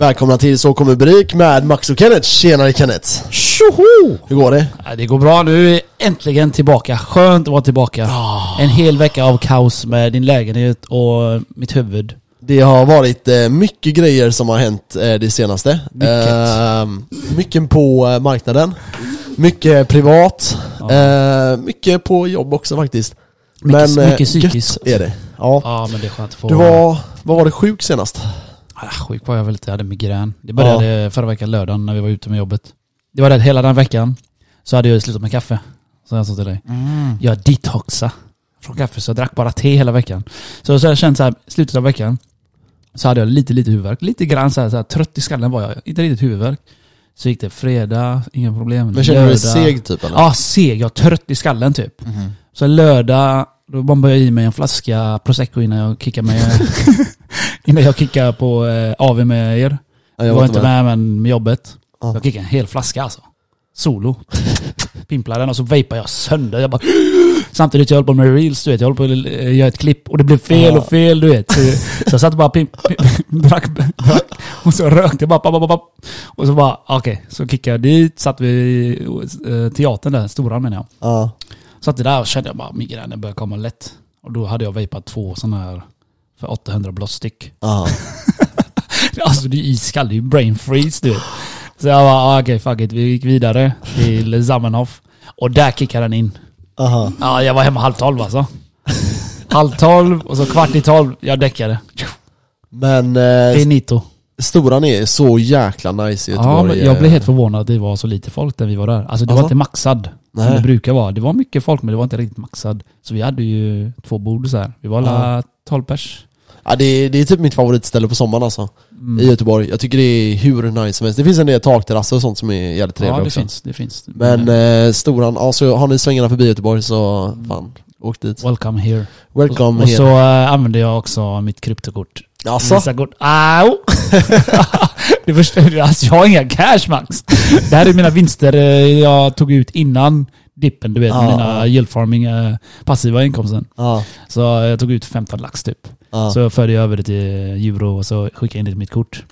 Välkomna till Så kommer Brik med Max och Kenneth. Tjenare Kenneth! Tjoho! Hur går det? Ja, Det går bra, nu är äntligen tillbaka. Skönt att vara tillbaka. En hel vecka av kaos med din lägenhet och mitt huvud. Det har varit eh, mycket grejer som har hänt eh, det senaste. Mycket. Eh, mycket på eh, marknaden. Mycket privat. Eh, mycket på jobb också faktiskt. Mycket- Men mycket psykiskt. är det. Ja. Ja men det är skönt att få... Du var, vad var det sjuk senast? Ah, sjuk var jag väl inte, jag hade migrän. Det började förra veckan lördagen när vi var ute med jobbet. Det var det hela den veckan. Så hade jag slutat med kaffe. Så jag sa till dig. Jag detoxa från kaffe så jag drack bara te hela veckan. Så, så jag kände så här, slutet av veckan så hade jag lite, lite huvudvärk. Lite grann så här, så här trött i skallen var jag. Inte riktigt huvudvärk. Så gick det fredag, inga problem. Men kände du dig seg typ eller? Ja, seg. Jag var trött i skallen typ. Så lördag, då bombade jag i mig en flaska prosecco innan jag kickade med... innan jag kickade på eh, AV med er. Ja, Jag var inte med, men med jobbet. Ja. Jag kickade en hel flaska alltså. Solo. Pimplade den och så vapade jag sönder. Jag bara... Samtidigt jag höll på med reels, du vet. Jag höll på att eh, göra ett klipp och det blev fel och fel, du vet. Så, så jag satt och bara pimp, drack, och så rökte jag bara, bara, bara, bara. Och så bara, okej. Så kickade jag dit, satt vid eh, teatern där, stora menar jag. Ja. Satt där och kände jag bara migränen började komma lätt. Och då hade jag vapat två sådana här för 800 blått styck. Ja. Alltså det är iskall, det är ju brain freeze du vet. Så jag bara, ah, okej fuck it. Vi gick vidare till Zamenhof. Och där kickade den in. Aha. Ja, jag var hemma halv tolv alltså. halv tolv och så kvart i tolv, jag däckade. Men eh, Finito. Storan är så jäkla nice i Ja, Göteborg. men jag blev eh. helt förvånad att det var så lite folk när vi var där. Alltså det var Alltså? inte maxad. Som Nej. det brukar vara. Det var mycket folk men det var inte riktigt maxad. Så vi hade ju två bord så här. Vi var alla 12 pers. Ja, det, är, det är typ mitt favoritställe på sommaren alltså. Mm. I Göteborg. Jag tycker det är hur nice som helst. Det finns en del takterrasser och sånt som är jävligt trevliga Ja, det också. finns. Det finns. Men eh, Storan, ja, så har ni svängarna förbi Göteborg så fan, åk dit. Welcome here. Welcome och here. så äh, använde jag också mitt kryptokort. Alltså? Visakort. Au! det förstår du. Alltså jag har inga cash max. Det här är mina vinster eh, jag tog ut innan dippen, du vet. Ja. Mina yield farming, eh, passiva inkomsten. Ja, Så jag tog ut 15 lax typ. Ja. Så förde jag över det till euro och så skickade jag in det till mitt kort.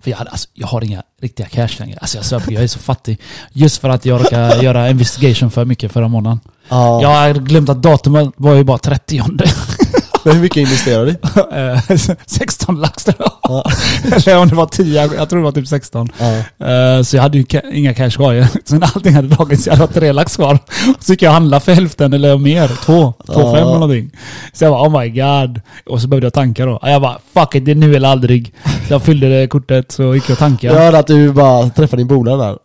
För jag, hade, alltså, jag har inga riktiga cash längre. Alltså jag svär på, jag är så fattig. Just för att jag råkade göra investigation för mycket förra månaden. ja. Jag har glömt att datumet var ju bara 30 Men hur mycket investerar du? Eh, 16 lax tror jag. Ja. Eller om det var 10, jag tror det var typ 16. Ja. Eh, Så jag hade ju inga cash kvar. Så när allting hade dragits, jag hade 3 lax kvar. Så gick jag handla för hälften eller mer. Två, två Ja. fem eller någonting. Så jag bara oh my god. Och så behövde jag tanka då. Jag bara fuck it, det är nu eller aldrig. Så jag fyllde det kortet så gick jag och tankade. Jag hörde att du bara träffade din polare där.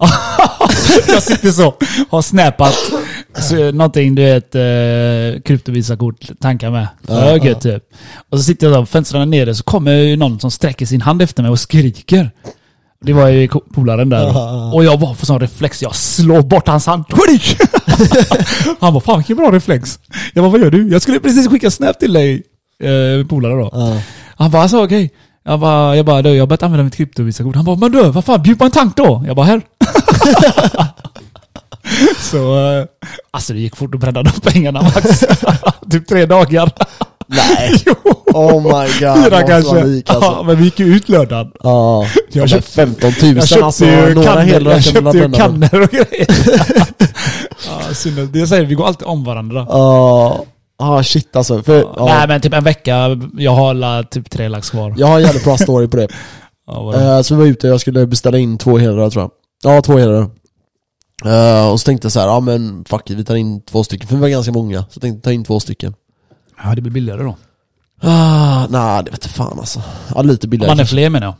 jag sitter så, har snappat så, någonting, du vet, eh, kryptovisakort, tankar med. Ja, ja. typ. Och så sitter jag där på fönstren nere så kommer ju någon som sträcker sin hand efter mig och skriker. Det var ju polaren där. Ja. Och jag bara får sån reflex, jag slår bort hans hand. Han bara, fan vilken bra reflex. Jag bara, vad gör du? Jag skulle precis skicka snap till dig, eh, polare då. Han bara, alltså okej. Jag bara, jag bara, du, jag har börjat använda mitt kryptovisakort. Han bara, men du, vad fan, bjud på en tank då. Jag bara, här. Så, eh, alltså det gick fort att bränna de pengarna Max. typ tre dagar. Nej. jo, Oh my god. fyra kanske. lik, alltså. Ja, men vi gick ju ut lördagen. Ja. Jag Jag köpte- köpte 15 000 Jag köpte alltså. ju Några jag köpte ju kannor och grejer. ja, synd. Det säger vi, vi går alltid om varandra. Ja. Ah shit alltså. För, ja. Nej men typ en vecka, jag har alla typ tre lax kvar. Jag har en jävligt bra story på det. Ja? Eh, så vi var ute, jag skulle beställa in två helare tror jag. Ja, två helare. Eh, och så tänkte jag så här, ja men fuck it, vi tar in två stycken, för vi var ganska många. Så jag tänkte ta in två stycken. ja, det blir billigare då. Ah, nej, det vet jag fan alltså. Ja, lite Om billigare. man är fler menar jag.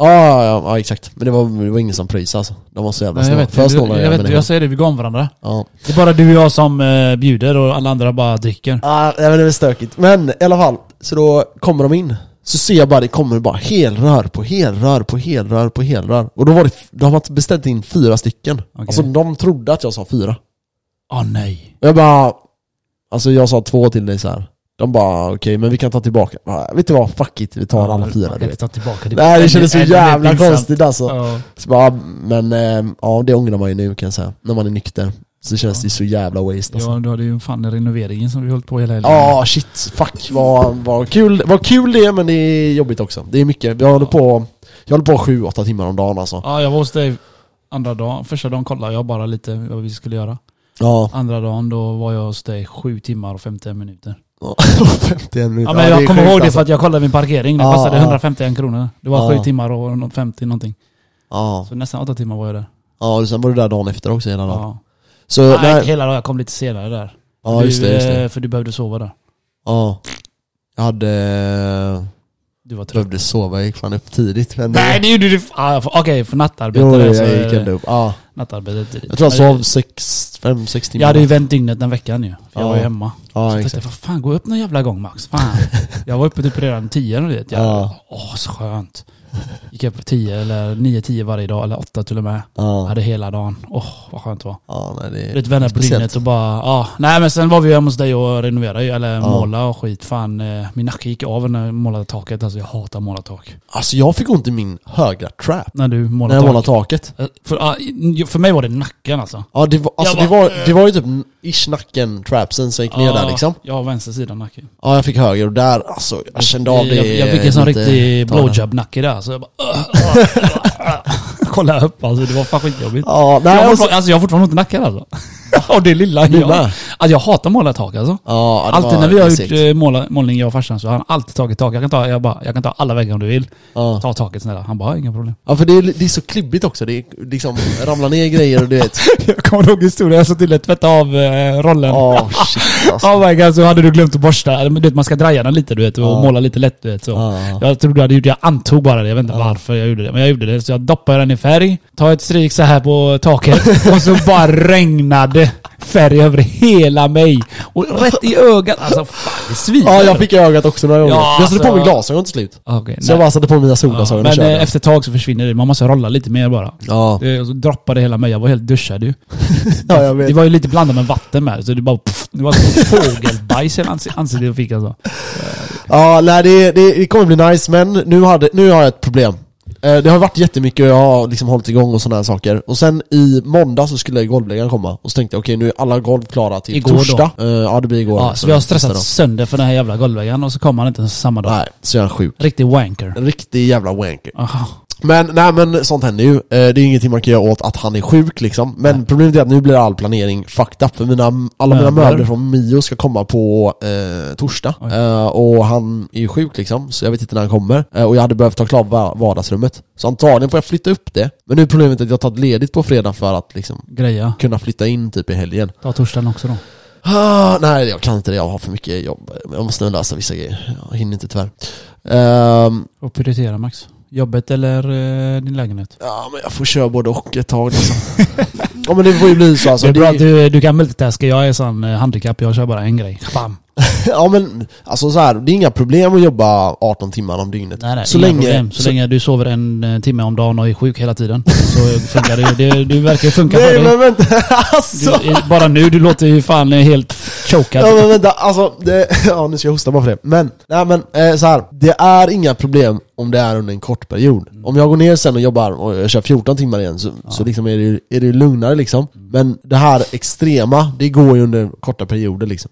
Ja, ja, ja, exakt. Men det var, det var ingen som pröjsade alltså. De var så jävla jag snåla. vet, För jag, snåla jag, är vet, men jag säger det, vi går om varandra. Ja. Det är bara du och jag som eh, bjuder och alla andra bara dricker. Ah, ja, men det är stökigt. Men i alla fall, så då kommer de in. Så ser jag bara, det kommer bara helrör på helrör på helrör på helrör. Och då var det, de har beställt in fyra stycken. Alltså de trodde att jag sa fyra. Åh nej. Och jag bara, alltså jag sa två till dig så här. De bara okej, men vi kan ta tillbaka. Ah, vet du vad, fuck it, vi tar alla fyra. Man kan ta tillbaka det. Nej det kändes så jävla konstigt alltså. Ja. Så bara, men eh, ja det ångrar man ju nu kan jag säga. När man är nykter. Så känns det så jävla waste alltså. Ja, du hade ju fan renoveringen som vi höll på hela helgen. Ja, shit. Fuck vad, vad, kul, vad kul det är men det är jobbigt också. Det är mycket. Vi håller på Jag håller på sju, åtta timmar om dagen alltså. Ja, jag var hos dig andra dagen. Första dagen kollade jag bara lite vad vi skulle göra. Ja. Andra dagen då var jag hos dig sju timmar och 51 minuter. Ja, 51 minuter. Ja men det jag kommer ihåg det alltså. för att jag kollade min parkering. Det Ja, kostade ja. 151 kronor. Det var Ja. sju timmar och nå- 50 någonting. Ja. Så nästan åtta timmar var jag där. ja, och sen var du där dagen efter också hela dagen. Ja. Så, Nej, inte hela dagen. Jag kom lite senare där. Ja, just det, just Du, det. eh, För du behövde sova där. Ja. Jag hade... Du var trött. Behövde sova, jag gick fan upp tidigt. Men Nej det gjorde du ah, för- Okej, för nattarbete Jo, jag gick ändå upp. Ja. Nattarbetet tidigt. Jag tror jag sov sex, fem, sex timmar. Jag hade ju vänt dygnet den veckan ju. För jag Ja. var ju hemma. Ja, så jag tänkte, vad fan gå upp någon jävla gång Max. Fan. jag var uppe typ redan tio och vet jag. Ja. Åh så skönt. Gick upp tio eller nio, tio varje dag eller åtta till och med. Ja. Hade hela dagen. Åh vad skönt det var. Ja, nej det är Lite speciellt. dygnet och bara, ja. Nej men sen var vi hemma hos dig och renoverade ju, eller Ja. måla och skit. Fan, eh, min nacke gick av när jag målade taket. Alltså jag hatar måla tak. Alltså jag fick ont i min högra trap. När du När målar jag tak. målade taket. Eh, För, ah, för mig var det nacken alltså. Ja det var, alltså Jag det var, det var ju typ ish nacken trapsen som gick ner där liksom. Ja, vänster sida nacke. Ja jag fick höger och där, alltså jag kände av det jag, jag fick en sån riktig blowjob-nacke där. Så jag bara... Kolla upp alltså, det var fan skitjobbigt. Ja, jag, nej har alltså, alltså jag har fortfarande ont i nacken alltså. Och det lilla jag. Alltså jag hatar att måla tak alltså. Ja, Alltid när vi har gjort eh, måla, målning jag och farsan så har han alltid tagit tak. Jag kan ta, jag bara, jag kan ta alla väggar om du vill. Ja. Ta taket snälla. Han bara, inga problem. ja för det är, det är så klibbigt också, det är liksom ramlar ner grejer och du vet. Jag kommer ihåg historien, jag såg till att tvätta av eh, rollen. Åh shit alltså. Oh my god, så hade du glömt att borsta. Du vet, man ska dreja den lite du vet och Ja. måla lite lätt du vet så. Ja. Jag trodde du hade gjort det, jag antog bara det. Jag vet inte varför jag gjorde det. Men jag gjorde det. Så jag doppade den i färg, tar ett stryk så här på taket och så bara regnade färg över hela mig. Och rätt i ögat. Alltså fan, det svider. Ja, jag fick i ögat också några gånger. Ja, jag satte på mig alltså- glasögon till slut. Okej, Så jag nej. bara satte på mina Ja, solglasögon och men körde. eh, efter ett tag så försvinner det. Man måste rolla lite mer bara. Ja. Det, och så droppade hela mig. Jag var helt duschad ju. ja, jag vet. Det var ju lite blandat med vatten med. Så det bara... Pff, det var som fågelbajs ansi- ansiktet jag fick alltså. Ja, nej det, det, det kommer bli nice, men nu, hade, nu har jag ett problem. Eh, Det har varit jättemycket och jag har liksom hållit igång och sådana här saker. Och sen i måndag så skulle golvläggaren komma. Och så tänkte jag okej nu är alla golv klara till Igår då? torsdag. Eh, Ja det blir igår. Ja, så vi har stressat sönder för den här jävla golvväggen och så kommer han inte samma dag. dag. Nej, så är han sjuk. Riktig wanker. En riktig jävla wanker. Aha. Men nej men sånt händer ju. Eh, Det är ingenting man kan göra åt att han är sjuk liksom. Men Nej. problemet är att nu blir all planering fucked up. För mina, alla mina Möbler. från Mio ska komma på eh, torsdag. Eh, och han är ju sjuk liksom, så jag vet inte när han kommer. Eh, och jag hade behövt ta klar va- vardagsrummet. Så antagligen får jag flytta upp det. Men nu är problemet att jag har tagit ledigt på fredag för att liksom Greja. kunna flytta in typ i helgen. Ta torsdagen också då. Ah, nej jag kan inte det, jag har för mycket jobb. Jag måste lösa vissa grejer. Jag hinner inte tyvärr. Ehm, Och prioritera Max. Jobbet eller eh, din lägenhet? Ja men jag får köra både och ett tag liksom. Ja men det får ju bli så alltså. det är bra att du, du kan multitaska. Jag är sån eh, handikapp. Jag kör bara en grej. Bam. Ja men alltså så här, det är inga problem att jobba 18 timmar om dygnet. Nej, nej, så länge... problem. Så, så, länge du sover en eh, timme om dagen och är sjuk hela tiden. Så funkar det. Det, det verkar ju funka för Nej dig. men vänta, alltså! Du, eh, bara nu, du låter ju fan eh, helt chokad. Ja men vänta, alltså, det, ja nu ska jag hosta bara för det. Men, nej men eh, så här, det är inga problem om det är under en kort period. Om jag går ner sen och jobbar och jag kör 14 timmar igen så, så liksom är, det, är det lugnare liksom. Men det här extrema, det går ju under korta perioder liksom.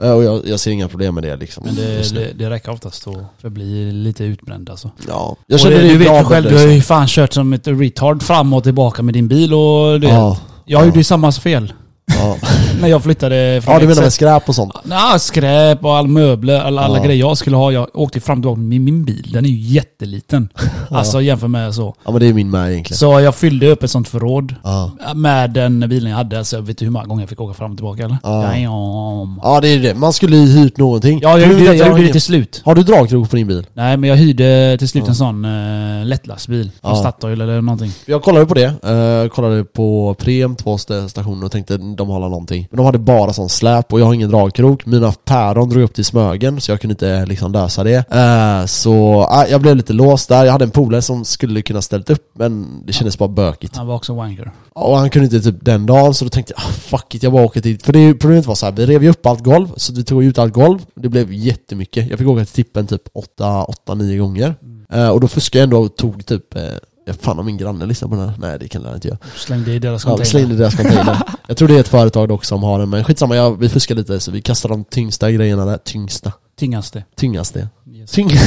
Och jag, jag ser inga problem med det liksom. Men det, det, det räcker oftast att förbli lite utbränd alltså. Ja, jag Och känner det, det du vet ju själv, du har det, ju fan kört som ett retard fram och tillbaka med din bil och du vet. Ja, Jag gjorde ju samma fel. Ja. När jag flyttade från ja du menar med skräp och sånt? Ja, skräp och all möbler, alla, alla Ja. grejer jag skulle ha. Jag åkte fram och med min bil. Den är ju jätteliten. Alltså jämför med så. Ja men det är min med egentligen. Så jag fyllde upp ett sånt förråd Ja. med den bilen jag hade. Alltså, vet du hur många gånger jag fick åka fram och tillbaka eller? Ja. Ja, ja det är det, man skulle ju hyrt någonting. ja jag vänta, jag ingen- till slut. Har du dragkrok på din bil? Nej men jag hyrde till slut Ja. en sån uh, lättlastbil. Från Ja. Statoil eller någonting. Jag kollade på det, uh, kollade på Prem, två sta- stationer och tänkte de har någonting. Men de hade bara sån släp och jag har ingen dragkrok. Mina päron drog upp till Smögen så jag kunde inte liksom lösa det. Eh, så uh, jag blev lite låst där. Jag hade en polare som skulle kunna ställt upp men det kändes bara bökigt. Han var också wanker. Och han kunde inte typ den dagen så då tänkte jag ah, fuck it, jag bara åker dit. För det problemet var så här, vi rev ju upp allt golv, så vi tog ut allt golv. Det blev jättemycket. Jag fick åka till tippen typ 8-9 gånger. Eh, och då fuskade jag ändå och tog typ, fan om min granne lyssnar på den här. Nej det kan jag inte göra. Slängde i deras Ja, vi container. slängde deras container. jag tror det är ett företag dock som har den, men skitsamma, jag, vi fuskar lite så vi kastar de tyngsta grejerna där. Tyngsta. Tingaste. Tyngaste. Yes. Tyng...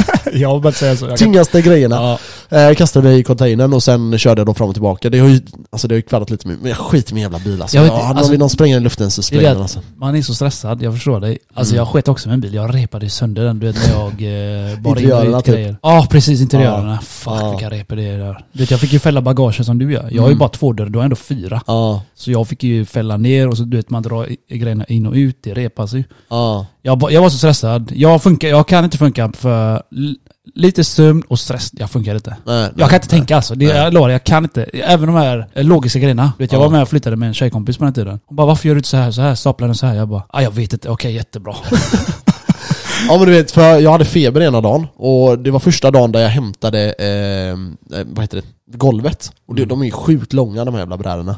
jag vill bara säga så. Jag kan... Tyngsta grejerna. Ja. Eh, kastade vi i containern och sen körde jag då fram och tillbaka. Det har ju, alltså det har ju kvaddat lite men jag skiter i min jävla bil alltså. Jag vet- ja, hade alltså- någon, någon sprängare i luften så spränger den alltså. man är så stressad, jag förstår dig. Alltså Mm. jag sket också med en bil, jag repade sönder den du vet när jag eh, bar in ut typ. grejer. Ja precis, interiörerna. Fuck Ja. vilka repor det är där. Du vet jag fick ju fälla bagaget som du gör. Jag har ju Mm. bara två dörrar, du har ändå fyra. Ja, Så jag fick ju fälla ner och så du vet man drar grejerna in och ut, det repas ju. ja. Jag, jag var så stressad. Jag, funkar, jag kan inte funka för lite sömn och stress, jag funkar inte. Nej, Jag kan inte tänka alltså. Det, Nej. jag lovar, jag kan inte. Även de här eh, logiska grejerna. Du vet, jag Ja. var med och flyttade med en tjejkompis på den tiden. Hon bara, varför gör du inte så här, så här? Staplar den så här? Jag bara, ah, jag vet inte. Okej, jättebra. Ja men du vet, för jag hade feber ena dagen och det var första dagen där jag hämtade, eh, eh, vad heter det, golvet. Och det, Mm. de är ju sjukt långa de här jävla brädorna.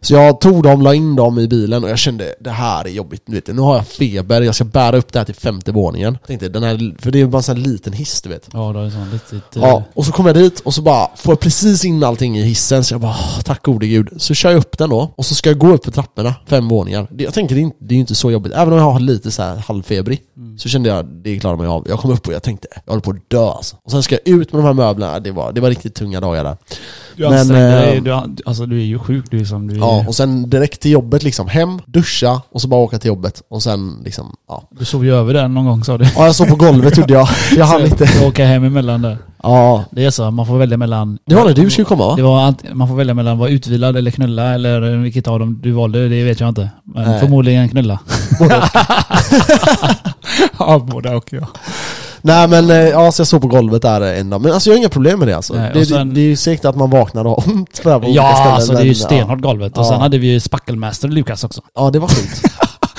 Så jag tog dem, la in dem i bilen och jag kände det här är jobbigt. Du vet, nu har jag feber, jag ska bära upp det här till femte våningen. Tänkte, den här, för det är bara en sån här liten hiss du vet. Ja, det är sånt litet... eh, Ja, och så kom jag dit och så bara får jag precis in allting i hissen så jag bara "Åh, tack gode gud. Så kör jag upp den då och så ska jag gå upp för trapporna, fem våningar. Det, jag tänker det är, inte, det är inte så jobbigt, även om jag har lite så här halvfebrig. Mm. Så kände jag, det klarar mig av. Jag kom upp och jag tänkte, jag håller på att dö alltså. Och sen ska jag ut med de här möblerna, det var, det var riktigt tunga dagar där. Du Men, dig, eh, du, alltså du är ju sjuk du är som du är. Ja, och sen direkt till jobbet liksom, hem, duscha och så bara åka till jobbet. Och sen liksom, ja. Du sov ju över den någon gång sa du. Ja jag såg på golvet trodde jag, jag hann inte. du Åka hem emellan där. Ja, Det är så, man får välja mellan... det var när du skulle komma va? Det var man får välja mellan att vara utvilad eller knulla eller vilket av dem du valde, det vet jag inte. Men Nej. förmodligen knulla. ja, båda och ja. Nej men eh, ja, så jag såg på golvet där en dag. Men alltså jag har inga problem med det alltså. Nej, det, sen- det, det är ju säkert att man vaknar och har ont på, olika Ja, ställen. alltså det är ju stenhårt golvet. Och Ja. sen hade vi ju Spackelmaster Lukas också. Ja, det var sjukt.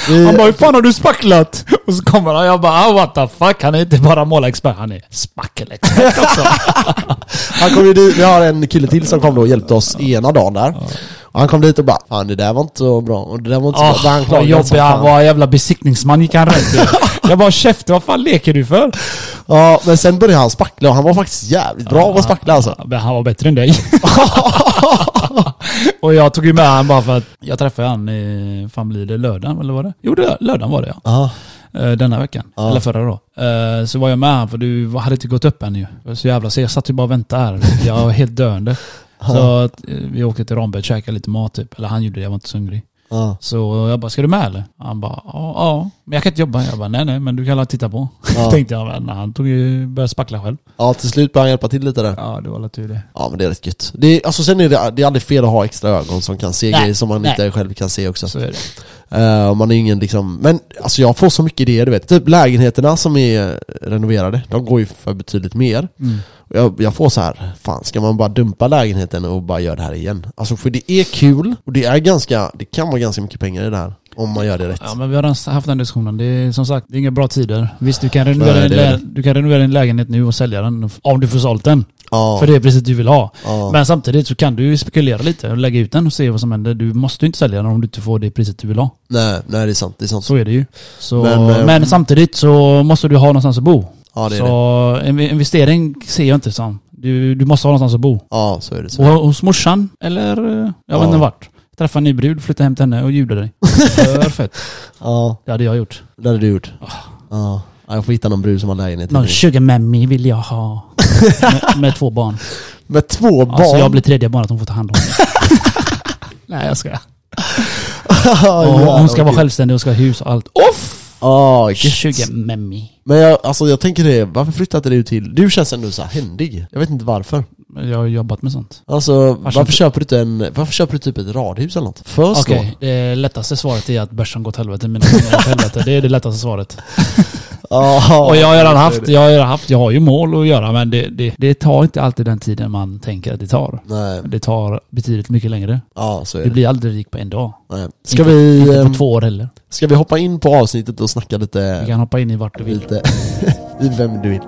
Han bara 'Hur fan har du spacklat?' Och så kommer han jag bara ah, 'What the fuck?' Han är inte bara målarexpert, han är spackelexpert också. han kom ju dit, vi har en kille till som kom då och hjälpte oss ena dagen där. Han kom dit och bara 'Fan det där var inte så bra' och det där var inte så bra. Bara han vad jobbig han var, jävla besiktningsman gick han i. Jag bara 'Käften, vad fan leker du för?' Ja, men sen började han spackla och han var faktiskt jävligt bra på att spackla alltså. Men han var bättre än dig. och jag tog ju med han bara för att jag träffade han i, fan blir det lördagen eller var det? Jo det lördagen var det ja. Ja, Eh, Denna veckan. Ja. Eller förra då. Eh, Så var jag med han för du hade inte gått upp än ju. Så jävla så jag satt ju bara och väntade här. Jag var helt döende. Så att, eh, vi åkte till Ramberg och käkade lite mat typ. Eller han gjorde det, jag var inte så hungrig. ja, Så jag bara, ska du med eller? Han bara, ja, ja. Men jag kan inte jobba. Jag bara, nej nej, men du kan alla titta på. Ja. Tänkte jag, men han tog ju, började spackla själv. ja, till slut började han hjälpa till lite där. Ja, det var väl tur det. Ja men det är rätt gött. Det är, alltså sen är det, det är aldrig fel att ha extra ögon som kan se Nej, grejer som man nej. inte själv kan se också. Så är det. Och man är ingen liksom, men alltså jag får så mycket idéer du vet. Typ lägenheterna som är renoverade, de går ju för betydligt mer. Mm. Jag, jag får så här, fan ska man bara dumpa lägenheten och bara göra det här igen? Alltså för det är kul, och det är ganska, det kan vara ganska mycket pengar i det här. Om man gör det rätt. Ja men vi har haft den diskussionen. Det är som sagt, det är inga bra tider. Visst du kan renovera, Nej, din, det det. du kan renovera din lägenhet nu och sälja den om du får sålt den. Ja, För det är precis du vill ha. ja, Men samtidigt så kan du ju spekulera lite och lägga ut den och se vad som händer. Du måste ju inte sälja den om du inte får det priset du vill ha. nej, nej det är sant, det är sant. Så är det ju. Så, Men, men, eh, samtidigt så måste du ha någonstans att bo. Ja det är så det. investering ser jag inte som. Du, du måste ha någonstans att bo. Ja så är det. Så. Och hos morsan, eller eh, jag Ja. vet inte vart. Träffa en ny brud, flytta hem till henne och bjuda dig. Perfekt. Ja, Det hade jag gjort. det hade du gjort. Ja. Ja, jag får hitta någon brud som har lägenhet Någon sugar mammy vill jag ha. med, med två barn. Med två barn? Alltså jag blir tredje barnet hon får ta hand om. Nej jag ska. Ja, Och hon ska vara självständig och ska ha hus och allt. Off! Ja, gött. Sugar mammy. Men jag, alltså jag tänker det, varför flyttade du till... Du känns ändå så här händig. Jag vet inte varför. Jag har jobbat med sånt. Alltså, Varför varför köper du inte en... Varför köper du typ ett radhus eller något? Först Okej, det lättaste svaret är att börsen gått helvete. Mina pengar gått helvete. Det är det lättaste svaret. Och jag har redan det haft, det. jag har redan haft, jag har ju mål att göra men det, det, det tar inte alltid den tiden man tänker att det tar. Nej, Det tar betydligt mycket längre. ja så är Du det. blir aldrig rik på en dag. Nej. Ska inte, vi... Inte ehm, på två år heller. Ska vi hoppa in på avsnittet och snacka lite... kan hoppa in i vart du vill. Lite... i vem du vill.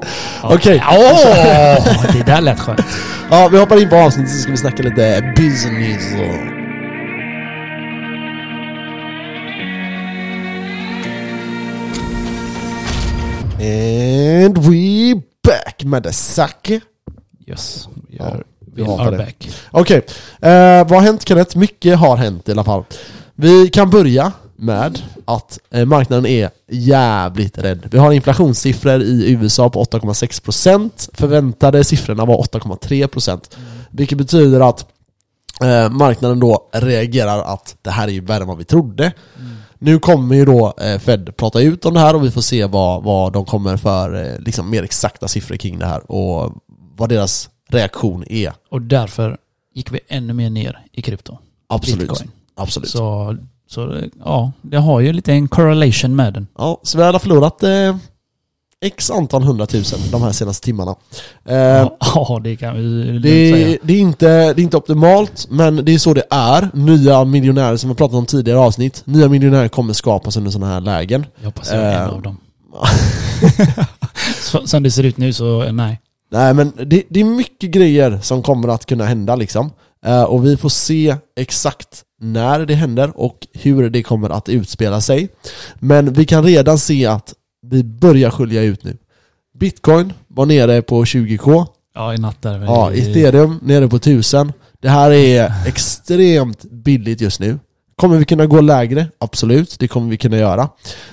Okej. Åh, det där lät skönt. Ja, vi hoppar in på avsnittet så ska vi snacka lite business och... And we back med the sucker. Yes, vi Ja, är, vi jag hatar är det. back. Okej, eh, vad har hänt Kenneth? Mycket har hänt i alla fall. Vi kan börja med att eh, marknaden är jävligt rädd. Vi har inflationssiffror i USA på 8,6% Förväntade siffrorna var 8,3% Vilket betyder att eh, marknaden då reagerar att det här är ju värre än vad vi trodde Nu kommer ju då eh, Fed prata ut om det här och vi får se vad, vad de kommer för eh, liksom mer exakta siffror kring det här och vad deras reaktion är. Och därför gick vi ännu mer ner i krypto. Absolut. Bitcoin. Absolut. Så, så ja, det har ju lite en correlation med den. Ja, så vi har förlorat eh, x antal hundratusen de här senaste timmarna. Eh, Ja, ja, det kan vi det, säga. det, är inte, det är inte optimalt, men det är så det är. Nya miljonärer, som vi pratat om tidigare avsnitt, nya miljonärer kommer skapas under sådana här lägen. Jag hoppas jag är en Eh, av dem. Så- Som det ser ut nu så nej. Nej men det, det är mycket grejer som kommer att kunna hända liksom. Eh, och vi får se exakt när det händer och hur det kommer att utspela sig. Men vi kan redan se att vi börjar skölja ut nu. Bitcoin var nere på 20k. Ja, i natt där. Ja, ethereum nere på 1000. Det här är extremt billigt just nu. Kommer vi kunna gå lägre? Absolut, det kommer vi kunna göra.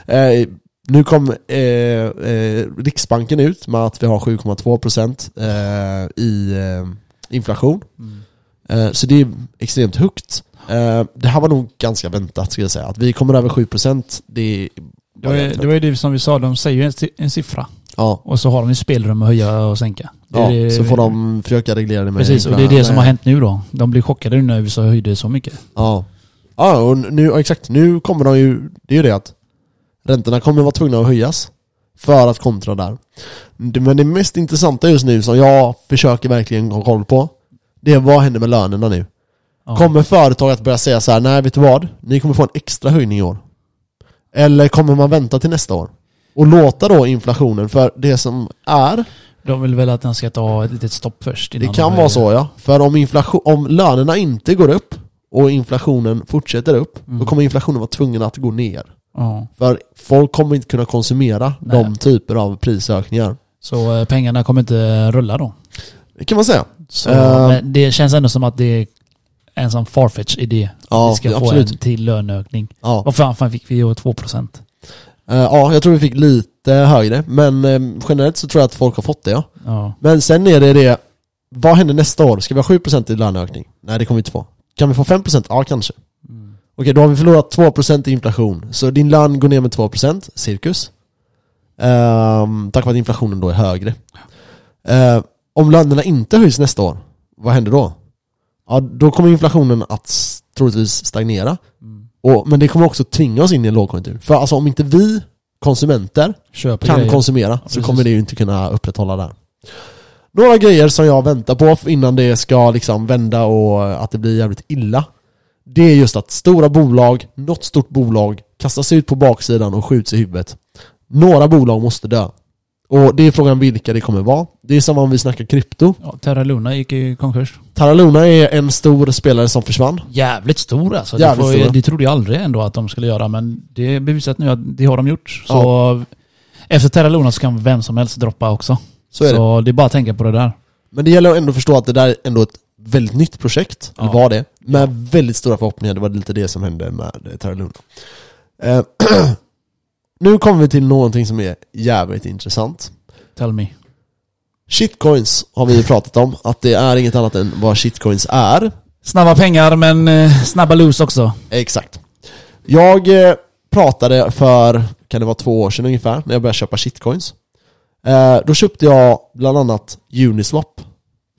Eh, nu kom eh, eh, Riksbanken ut med att vi har 7,2% eh, i eh, inflation. Mm. Eh, så det är extremt högt. Eh, det här var nog ganska väntat ska jag säga. Att vi kommer över 7% det Det var, det var ju det som vi sa, de säger ju en, si- en siffra. Ja, Och så har de ju spelrum att höja och sänka. Det ja det- så får de försöka reglera det med Precis, och det är det som har hänt nu då. De blir chockade nu när USA höjde så mycket. Ja. Ja, och nu, exakt. Nu kommer de ju, det är ju det att räntorna kommer vara tvungna att höjas för att kontra där. Men det mest intressanta just nu som jag försöker verkligen ha koll på, det är vad händer med lönerna nu? Ja. Kommer företag att börja säga så här: nej vet du vad? Ni kommer få en extra höjning i år. Eller kommer man vänta till nästa år? Och låta då inflationen, för det som är De vill väl att den ska ta ett litet stopp först. Det kan de vara så ja. För om, inflation, om lönerna inte går upp och inflationen fortsätter upp, Mm. då kommer inflationen vara tvungen att gå ner. Ja. För folk kommer inte kunna konsumera Nej. de typer av prisökningar. Så eh, pengarna kommer inte rulla då. Det kan man säga. Så, men det känns ändå som att det en sån farfetch idé. Ja, vi ska få absolut. en till löneökning. Ja. Vad fan, fan fick vi ju 2%? Eh, ja, jag tror vi fick lite högre, men eh, generellt så tror jag att folk har fått det ja. Ja. Men sen är det det, vad händer nästa år? Ska vi ha 7% i löneökning? Nej det kommer vi inte få. Kan vi få 5%? Ja kanske. Mm. Okej, då har vi förlorat 2% i inflation. Så din lön går ner med 2%, cirkus. Ehm, tack vare att inflationen då är högre. Ehm, om lönerna inte höjs nästa år, vad händer då? Ja, då kommer inflationen att troligtvis stagnera. Mm. Och, men det kommer också tvinga oss in i en lågkonjunktur. För alltså om inte vi konsumenter Köper kan grejer. konsumera så precis. kommer det ju inte kunna upprätthålla det. Några grejer som jag väntar på innan det ska liksom vända och att det blir jävligt illa. Det är just att stora bolag, något stort bolag, kastas ut på baksidan och skjuts i huvudet. Några bolag måste dö. Och det är frågan vilka det kommer vara. Det är som om vi snackar krypto. Ja, Terra Luna gick i konkurs. Terra Luna är en stor spelare som försvann. Jävligt stor alltså. Jävligt det, får, det trodde jag aldrig ändå att de skulle göra, men det är bevisat nu att det har de gjort. Så efter Terra Luna så kan vem som helst droppa också. Så är det. så det är bara att tänka på det där. Men det gäller ändå att förstå att det där är ändå ett väldigt nytt projekt, Ja. eller var det, med väldigt stora förhoppningar. Det var lite det som hände med eh, Terra Luna. Nu kommer vi till någonting som är jävligt intressant. Tell me. Shitcoins har vi ju pratat om, att det är inget annat än vad shitcoins är. Snabba pengar men eh, snabba loose också. Exakt. Jag eh, pratade för, kan det vara två år sedan ungefär, när jag började köpa shitcoins. Eh, då köpte jag bland annat Uniswap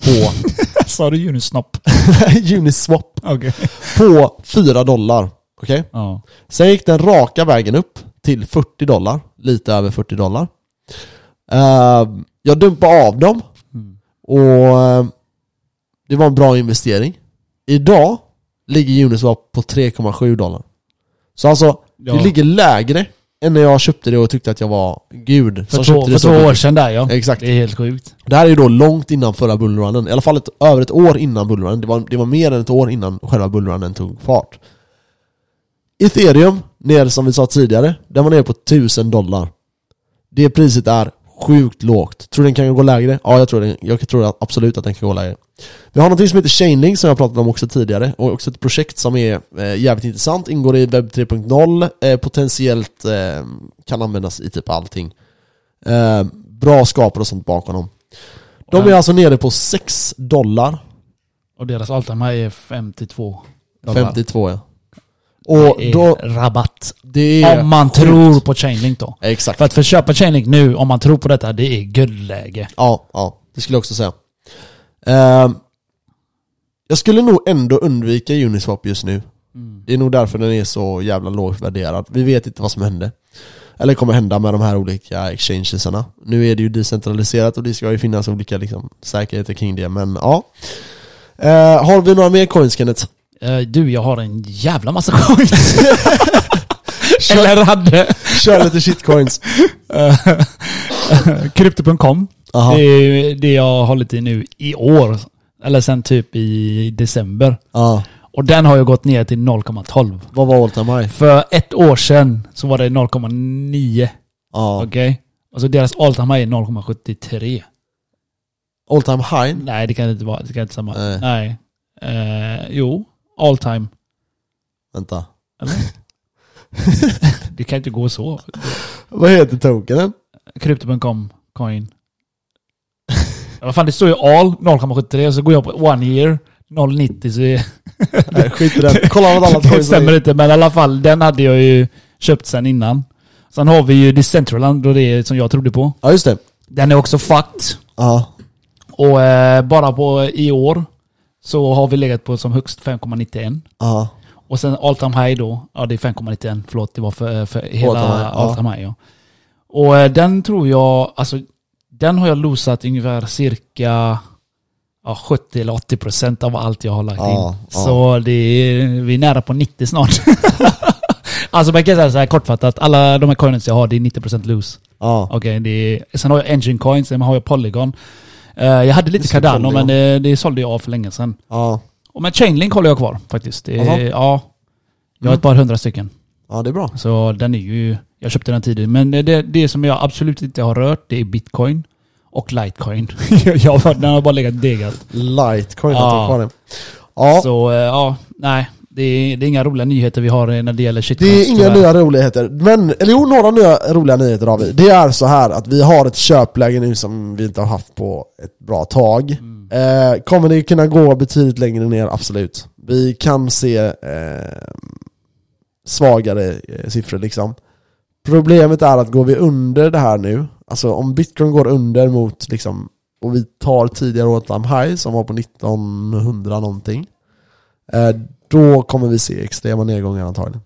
på, Sa du Unisnop? Uniswap Okej. på 4 dollar. Okej? Ja. Sen gick den raka vägen upp till 40 dollar, lite över 40 dollar. Eh, jag dumpade av dem Mm. och eh, det var en bra investering. Idag ligger Uniswap på 3,7 dollar. Så alltså, Ja. det ligger lägre än när jag köpte det och tyckte att jag var gud För, två, för två år sedan där ja. Exakt. Det är helt sjukt. Det här är ju då långt innan förra bullrunnen, i alla fall ett, över ett år innan bullrunnen. Det var, det var mer än ett år innan själva bullrunnen tog fart. Ethereum, ner som vi sa tidigare, den var nere på 1000 dollar. Det priset är sjukt lågt. Tror du den kan gå lägre? Ja, jag tror, det. jag tror absolut att den kan gå lägre. Vi har något som heter Chainlink som jag pratat om också tidigare, och också ett projekt som är eh, jävligt intressant, ingår i webb 3.0, eh, potentiellt eh, kan användas i typ allting. Eh, bra skapare och sånt bakom dem. De är alltså nere på 6 dollar. Och deras alltime är 52 dollar. 52 ja. Och det är då, rabatt. Det är om man sjukt. tror på Chainlink då. Exakt. För att för köpa Chainlink nu, om man tror på detta, det är guldläge. Ja, ja. Det skulle jag också säga. Uh, jag skulle nog ändå undvika Uniswap just nu. Mm. Det är nog därför den är så jävla lågt värderad. Vi vet inte vad som hände. Eller kommer hända med de här olika exchangesarna. Nu är det ju decentraliserat och det ska ju finnas olika liksom, säkerheter kring det, men ja. Uh, har vi några mer coins Kenneth? Uh, du, jag har en jävla massa coins. Eller hade. Kör lite shitcoins. Krypto.com. Det är det jag har hållit i nu i år. Eller sen typ i december. Ja. Och den har ju gått ner till 0,12. Vad var all time high? För ett år sedan så var det 0,9. Ja. Okej? Okay? Och så deras all time high är 0,73. All time high? Nej, det kan inte vara. Det kan inte samma. Nej. Nej. Uh, jo, all time. Vänta. Eller? det kan inte gå så. Vad heter tokenen? Krypto.com coin. Vad fan, det står ju all 0,73 och så går jag på one year 0,90 så är... Nej, skit i den. Kolla vad alla Det stämmer inte, men i alla fall den hade jag ju köpt sen innan. Sen har vi ju Decentraland och det som jag trodde på. Ja, just det. Den är också fucked. Ja. Och eh, bara på i år så har vi legat på som högst 5,91. Ja. Och sen all time high då, ja det är 5,91, förlåt det var för, för hela all time high. Ja. Och eh, den tror jag, alltså den har jag losat ungefär cirka ja, 70 eller 80 procent av allt jag har lagt ja, in. Så det är, vi är nära på 90 snart. alltså man kan säga så här kortfattat, alla de här coins jag har det är 90 procent lose. Ja. Okej, okay, sen har jag engine coins, sen har jag polygon. Uh, jag hade lite Cardano men det, det sålde jag av för länge sedan. Ja. Och med Chainlink håller jag kvar faktiskt. Det, ja. Jag har mm. ett par hundra stycken. Ja, det är bra. Så den är ju... Jag köpte den tidigt. Men det, det som jag absolut inte har rört, det är bitcoin och Litecoin. jag, den har bara legat degat. Litecoin, ja. kvar det. Ja. Så, eh, ja, nej. Det är, det är, inga roliga nyheter vi har när det gäller shitcoins. Det är inga nya roligheter. Men, eller jo, några nya roliga nyheter har vi. Det är så här att vi har ett köpläge nu som vi inte har haft på ett bra tag. Mm. Eh, kommer det kunna gå betydligt längre ner? Absolut. Vi kan se eh, svagare eh, siffror liksom. Problemet är att går vi under det här nu, alltså om bitcoin går under mot liksom, och vi tar tidigare all time high som var på 1900 någonting, eh, då kommer vi se extrema nedgångar antagligen.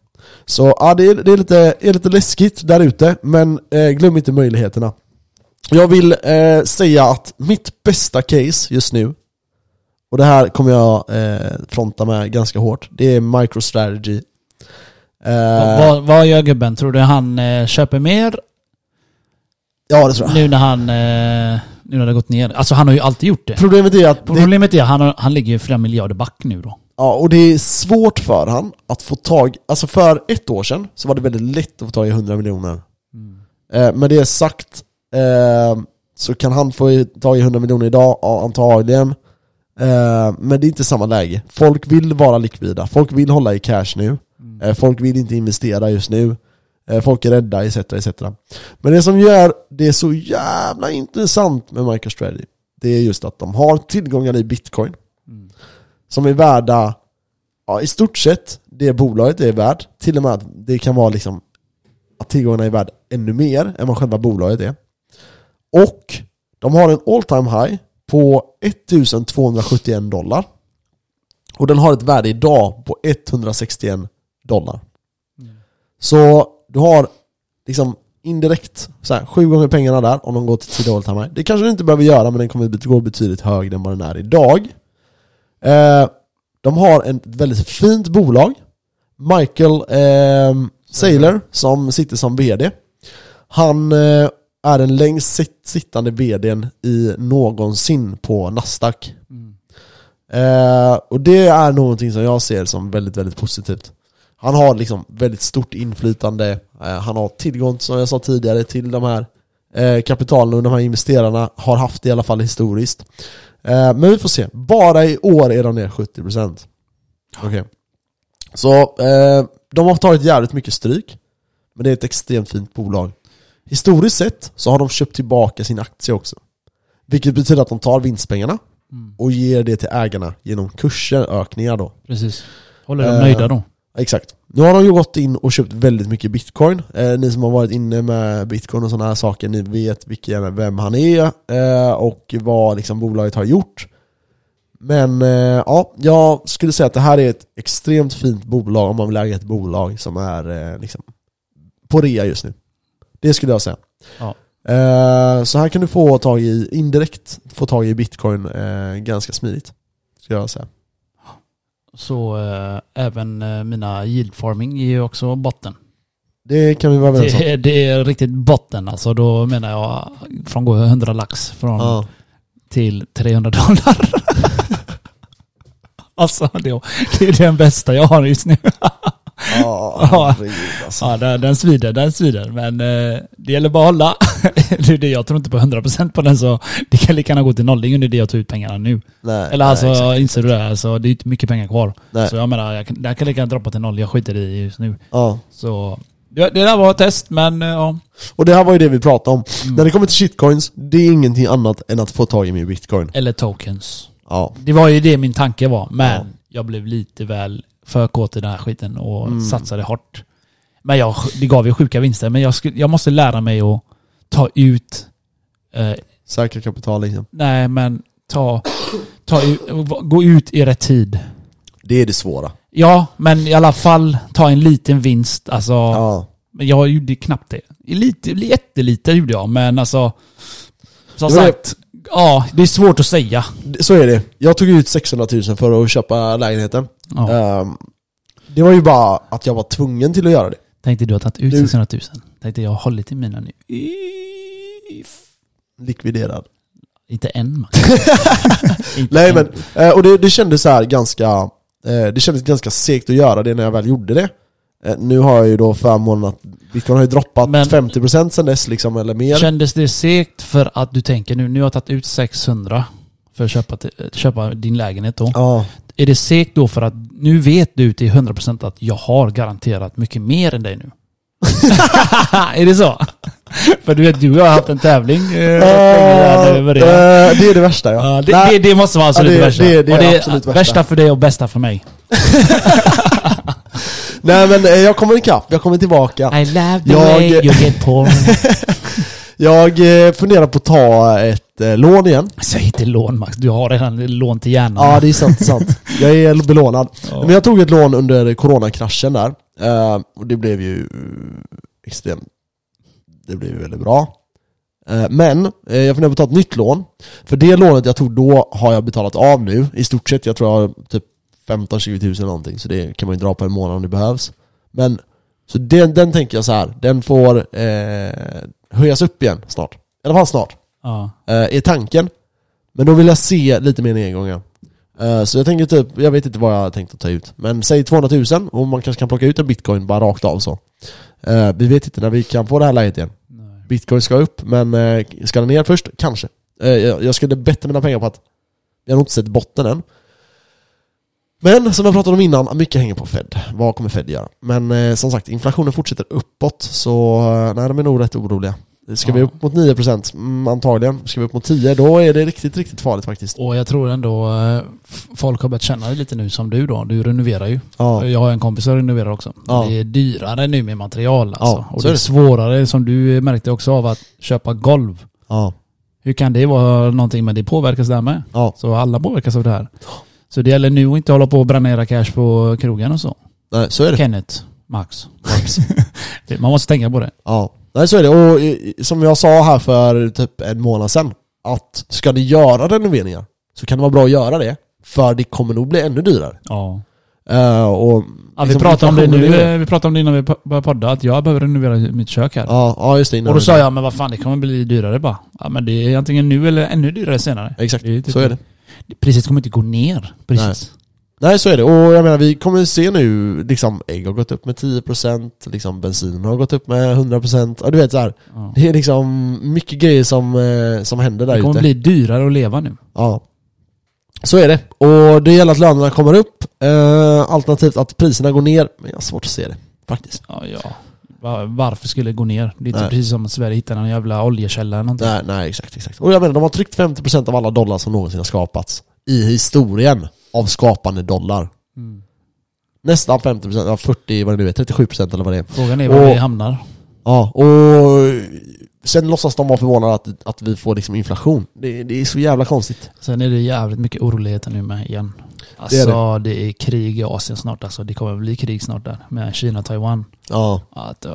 Så ja, det är, det är, lite, är lite läskigt där ute, men eh, glöm inte möjligheterna. Jag vill eh, säga att mitt bästa case just nu, och det här kommer jag eh, fronta med ganska hårt, det är MicroStrategy Uh, vad, vad gör gubben? Tror du han uh, köper mer? Ja det tror jag. Nu när han... Nu när det har gått ner. Alltså han har ju alltid gjort det. Problemet är att... Problemet är att han, han ligger ju flera miljarder back nu då. Ja, och det är svårt för han att få tag... Alltså för ett år sedan så var det väldigt lätt att få tag i 100 miljoner. Mm. Eh, med det sagt eh, så kan han få tag i 100 miljoner idag, ja, antagligen. Eh, men det är inte samma läge. Folk vill vara likvida, folk vill hålla i cash nu. Mm. Folk vill inte investera just nu. Eh, folk är rädda etc. etc. Men det som gör det så jävla intressant med MicroStrategy Det är just att de har tillgångar i bitcoin mm. Som är värda ja, i stort sett det bolaget är värt Till och med att det kan vara liksom att tillgångarna är värda ännu mer än vad själva bolaget är Och de har en all time high på 1271 dollar och den har ett värde idag på 161 dollar. Mm. Så du har liksom indirekt så här, sju gånger pengarna där om de går till tidig all time high. Det kanske du inte behöver göra men den kommer gå betydligt högre än vad den är idag. Eh, de har ett väldigt fint bolag. Michael eh, Saylor som sitter som VD. Han eh, är den längst sittande VDn i någonsin på Nasdaq. Mm. Eh, och det är någonting som jag ser som väldigt, väldigt positivt. Han har liksom väldigt stort inflytande, eh, han har tillgång, som jag sa tidigare, till de här eh, kapitalen och de här investerarna har haft det i alla fall historiskt. Eh, men vi får se. Bara i år är de ner 70%. Okej. Så eh, de har tagit jävligt mycket stryk. Men det är ett extremt fint bolag. Historiskt sett så har de köpt tillbaka sin aktie också. Vilket betyder att de tar vinstpengarna Mm. och ger det till ägarna genom kursökningar då. Precis. Håller de Eh, nöjda då? Exakt. Nu har de ju gått in och köpt väldigt mycket bitcoin. Eh, ni som har varit inne med bitcoin och sådana här saker, ni vet vilken, vem han är eh, och vad liksom bolaget har gjort. Men eh, ja, jag skulle säga att det här är ett extremt fint bolag om man vill äga ett bolag som är eh, liksom på rea just nu. Det skulle jag säga. Ja. Eh, så här kan du få tag i, indirekt få tag i bitcoin eh, ganska smidigt. Skulle jag säga. Så eh, även eh, mina yield farming är ju också botten. Det kan vi vara överens om. Det, är- det är riktigt botten alltså. Då menar jag från gå 100 lax från Ja. till 300 dollar. alltså det, det är den bästa jag har just nu. Ja, alltså. Ja, den, den svider, den svider. Men eh, det gäller bara att hålla. det är det, jag tror inte på 100% på den så det kan lika gärna gå till nollning under det jag tar ut pengarna nu. Nej, Eller alltså, nej, inser du det? Alltså, det är inte mycket pengar kvar. Nej. Så jag menar, jag kan, det här kan lika gärna droppa till noll. Jag skiter i det just nu. Ja. Så det, det där var ett test, men eh, ja. Och det här var ju det vi pratade om. Mm. När det kommer till shitcoins, det är ingenting annat än att få tag i min bitcoin. Eller tokens. Ja. Det var ju det min tanke var, men Ja. jag blev lite väl för kåt i den här skiten och Mm. satsade hårt. Men jag, det gav ju sjuka vinster, men jag, skulle, jag måste lära mig att ta ut eh, Säkra kapital liksom. Nej, men ta, ta ut, gå ut i rätt tid. Det är det svåra. Ja, men i alla fall ta en liten vinst. Alltså, Ja. jag gjorde knappt det. Lite, jättelite gjorde jag, men alltså... Som sagt, ja, det är svårt att säga. Så är det. Jag tog ut 600 000 för att köpa lägenheten. Ja. Ehm, det var ju bara att jag var tvungen till att göra det. Tänkte du har tagit ut Du- 600 000. Tänkte jag har hållit i mina nu. Likviderad. Inte än Max. Inte Nej än. men, eh, och det, det kändes så här ganska, eh, det kändes ganska segt att göra det när jag väl gjorde det. Eh, Nu har jag ju då förmånen att bitcoin har ju droppat Men- 50% sen dess liksom, eller mer. Kändes det segt för att du tänker nu, nu har jag tagit ut 600 för att köpa, till, köpa din lägenhet då. Ja, Är det segt då för att nu vet du till 100% att jag har garanterat mycket mer än dig nu? är det så? för du vet, du och jag har haft en tävling. Eh, där över det. eh, det är det värsta ja. Ja, det, det, det måste vara absolut Ja, det- värsta. det- det är och det absolut värsta. värsta för dig och bästa för mig. nej men eh, jag kommer ikapp, jag kommer tillbaka. I love the Jag- way you get porn. Jag eh, funderar på att ta ett eh, lån igen. Säg inte lån Max, du har redan lån till hjärnan. Ja det är sant, sant. Jag är belånad. Ja. Men jag tog ett lån under coronakraschen där. Eh, och det blev ju extremt... Det blev ju väldigt bra. Men jag funderar på att ta ett nytt lån. För det lånet jag tog då har jag betalat av nu. I stort sett, jag tror jag har typ 15-20 tusen någonting. Så det kan man ju dra på en månad om det behövs. Men, så den, den tänker jag så här. den får eh, höjas upp igen snart. I alla fall snart. Ja. Eh, är tanken. Men då vill jag se lite mer nedgångar. Eh, så jag tänker typ, jag vet inte vad jag tänkt att ta ut. Men säg 200 000 och man kanske kan plocka ut en bitcoin bara rakt av så. Eh, vi vet inte när vi kan få det här läget igen. Nej. Bitcoin ska upp, men eh, ska den ner först? Kanske. Eh, jag, jag skulle betta mina pengar på att vi har nog inte sett botten än. Men som jag pratade om innan, mycket hänger på Fed. Vad kommer Fed göra? Men eh, som sagt, inflationen fortsätter uppåt, så eh, nej, de är nog rätt oroliga. Ska vi Ja. upp mot 9% mm, antagligen, ska vi upp mot 10 då är det riktigt, riktigt farligt faktiskt. Och jag tror ändå eh, folk har börjat känna det lite nu som du då. Du renoverar ju. Ja, Jag har en kompis som renoverar också. Ja. Det är dyrare nu med material alltså. Ja, och det är är det. svårare som du märkte också av att köpa golv. ja, Hur kan det vara någonting men det påverkas där med? ja. Så alla påverkas av det här. Så det gäller nu att inte hålla på och bränna era cash på krogen och så. Nej, så är det. Kenneth, Max. Max. Man måste tänka på det. Ja, nej så är det. Och eh, som jag sa här för typ en månad sedan, att ska ni göra renoveringar så kan det vara bra att göra det, för det kommer nog bli ännu dyrare. Ja. Eh, och Ja, vi liksom pratade om det nu, eh, vi pratade om det innan vi började podda, att jag behöver renovera mitt kök här. Ja, ja just det. och då vi- sa jag, men vad fan det kommer bli dyrare bara. Ja men det är antingen nu eller ännu dyrare senare. Exakt, är typ- så är det. Priset kommer inte gå ner. Precis. Nej. Så är det, och jag menar vi kommer se nu, liksom ägg har gått upp med 10% liksom bensin har gått upp med 100% och du vet så här, Ja. Det är liksom mycket grejer som, eh, som händer där Det kommer ute. bli dyrare att leva nu. Ja. Så är det, och det gäller att lönerna kommer upp, eh, alternativt att priserna går ner, men jag har svårt att se det faktiskt. Ja, ja. Va- Varför skulle det gå ner? Det är inte Nej. precis som att Sverige hittar någon jävla oljekälla eller någonting. Nej, nej exakt, exakt. Och jag menar, de har tryckt 50% av alla dollar som någonsin har skapats i historien av skapande dollar Mm. Nästan 50%, ja 40 vad det nu är, 37% eller vad det är Frågan är var Och- vi hamnar. Ja, och sen låtsas de vara förvånade att, att vi får liksom inflation. Det, det är så jävla konstigt. Sen är det jävligt mycket oroligheter nu med igen. Alltså Det det är är, krig i Asien snart alltså. Det kommer bli krig snart där med Kina och Taiwan. Ja, Att, uh,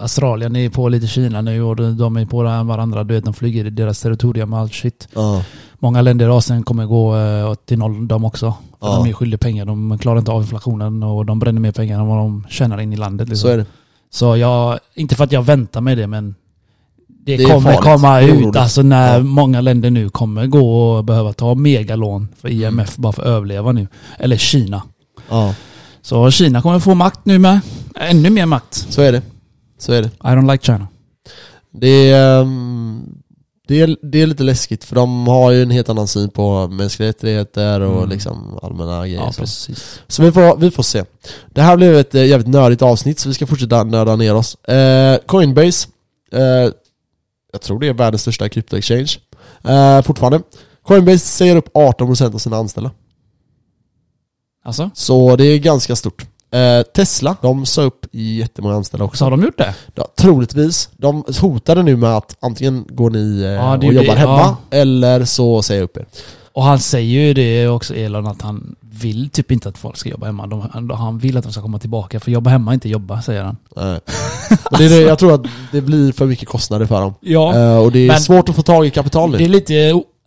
Australien är på lite Kina nu och de är på det varandra. Du vet, de flyger i deras territorium och allt shit. ja, Många länder i Asien kommer gå uh, till noll de också. Ja. de är skyldiga pengar. De klarar inte av inflationen och de bränner mer pengar än vad de tjänar in i landet. Liksom. så är det. Så jag, inte för att jag väntar med det men det, Det kommer komma ut alltså när Ja. många länder nu kommer gå och behöva ta megalån för Mm. IMF bara för att överleva nu. Eller Kina. Ja, Så Kina kommer få makt nu med. Ännu mer makt. så är det. Så är det. I don't like China. Det är, ehm, det är, det är lite läskigt för de har ju en helt annan syn på mänskliga rättigheter och Mm. liksom allmänna grejer. Ja, så. precis. Så vi får, vi får se. Det här blev ett eh, jävligt nördigt avsnitt så vi ska fortsätta nörda ner oss. Eh, Coinbase, eh, jag tror det är världens största krypto-exchange. Eh, fortfarande. Coinbase säger upp 18% av sina anställda. Alltså? Så det är ganska stort. Eh, Tesla, de sa upp jättemånga anställda Så också. har de gjort det? Ja, troligtvis. De hotade nu med att antingen går ni eh, Ja, och jobbar det, hemma, ja. eller så säger jag upp er. Och han säger ju det också Elon att han vill typ inte att folk ska jobba hemma. De, han- vill att de ska komma tillbaka. För jobba hemma är inte jobba, säger han. Nej. Det är det, jag tror att det blir för mycket kostnader för dem. Ja. Eh, och det är svårt att få tag i kapital nu. Det är lite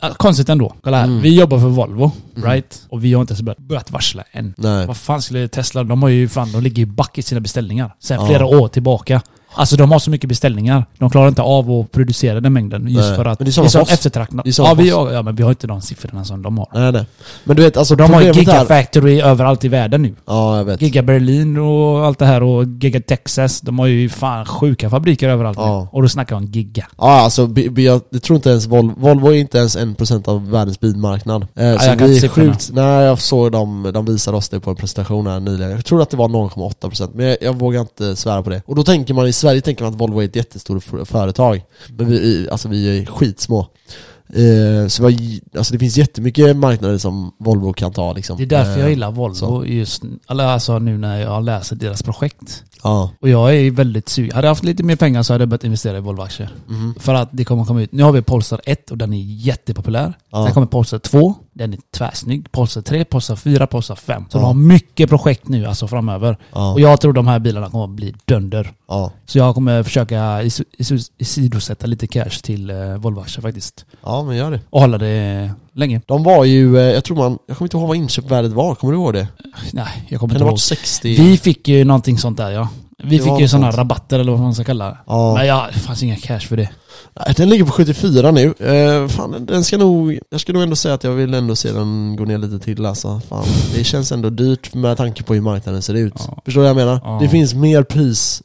äh, konstigt ändå. Kolla här. Mm. Vi jobbar för Volvo, right? Och vi har inte ens börjat, börjat varsla än. Nej. Vad fan skulle Tesla, de har ju fan, de ligger ju back i sina beställningar. Sen Ja. flera år tillbaka. Alltså de har så mycket beställningar. De klarar inte av att producera den mängden just Nej. för att Men det är samma eftertraktat. Det är Ja, vi, har- ja, men vi har inte de siffrorna som de har. Nej, nej. Men du vet, alltså De har ju problemet här... Gigafactory överallt i världen nu. Ja, jag vet. Giga Berlin och allt det här och Giga Texas. De har ju fan sjuka fabriker överallt Ja. nu. Och då snackar vi om Giga. Ja, alltså, jag, jag tror inte ens Volvo, Volvo är inte ens 1% av världens bilmarknad. Eh, så jag vi är sjukt, nej jag såg dem, de visade oss det på en presentation här nyligen. Jag tror att det var 0,8% men jag, jag vågar inte svära på det. Och då tänker man, i Sverige tänker man att Volvo är ett jättestort företag. Men vi, alltså vi är skitsmå. Eh, så vi har, alltså det finns jättemycket marknader som Volvo kan ta liksom. Det är därför Eh, jag gillar Volvo så. just alltså nu när jag läser deras projekt. Ja. Och jag är väldigt sugen. Hade jag haft lite mer pengar så hade jag börjat investera i Volvo-aktier. Mhm. För att det kommer komma ut. Nu har vi Polestar 1 och den är jättepopulär. Ja. Sen kommer Polestar 2. Den är tvärsnygg. Polestar 3, Polestar 4, Polestar 5. Så Ja. de har mycket projekt nu alltså framöver. Ja. Och jag tror de här bilarna kommer att bli dunder. Ja. Så jag kommer försöka isidosätta lite cash till eh, Volvo-aktier faktiskt. ja, men gör det. Och hålla det länge. De var ju, eh, jag tror man, jag kommer inte ihåg vad inköpvärdet var, kommer du ihåg det? Nej, jag kommer Kan inte det ha ihåg. varit 60? Vi fick ju någonting sånt där ja. Vi fick ju sådana rabatter eller vad man ska kalla det. Ja. Men ja, det fanns inga cash för det. Den ligger på 74 nu. Eh, fan, den ska nog, jag ska nog ändå säga att jag vill ändå se den gå ner lite till alltså. Fan, det känns ändå dyrt med tanke på hur marknaden ser ut. Ja. Förstår du vad jag menar? Ja. Det finns mer pris.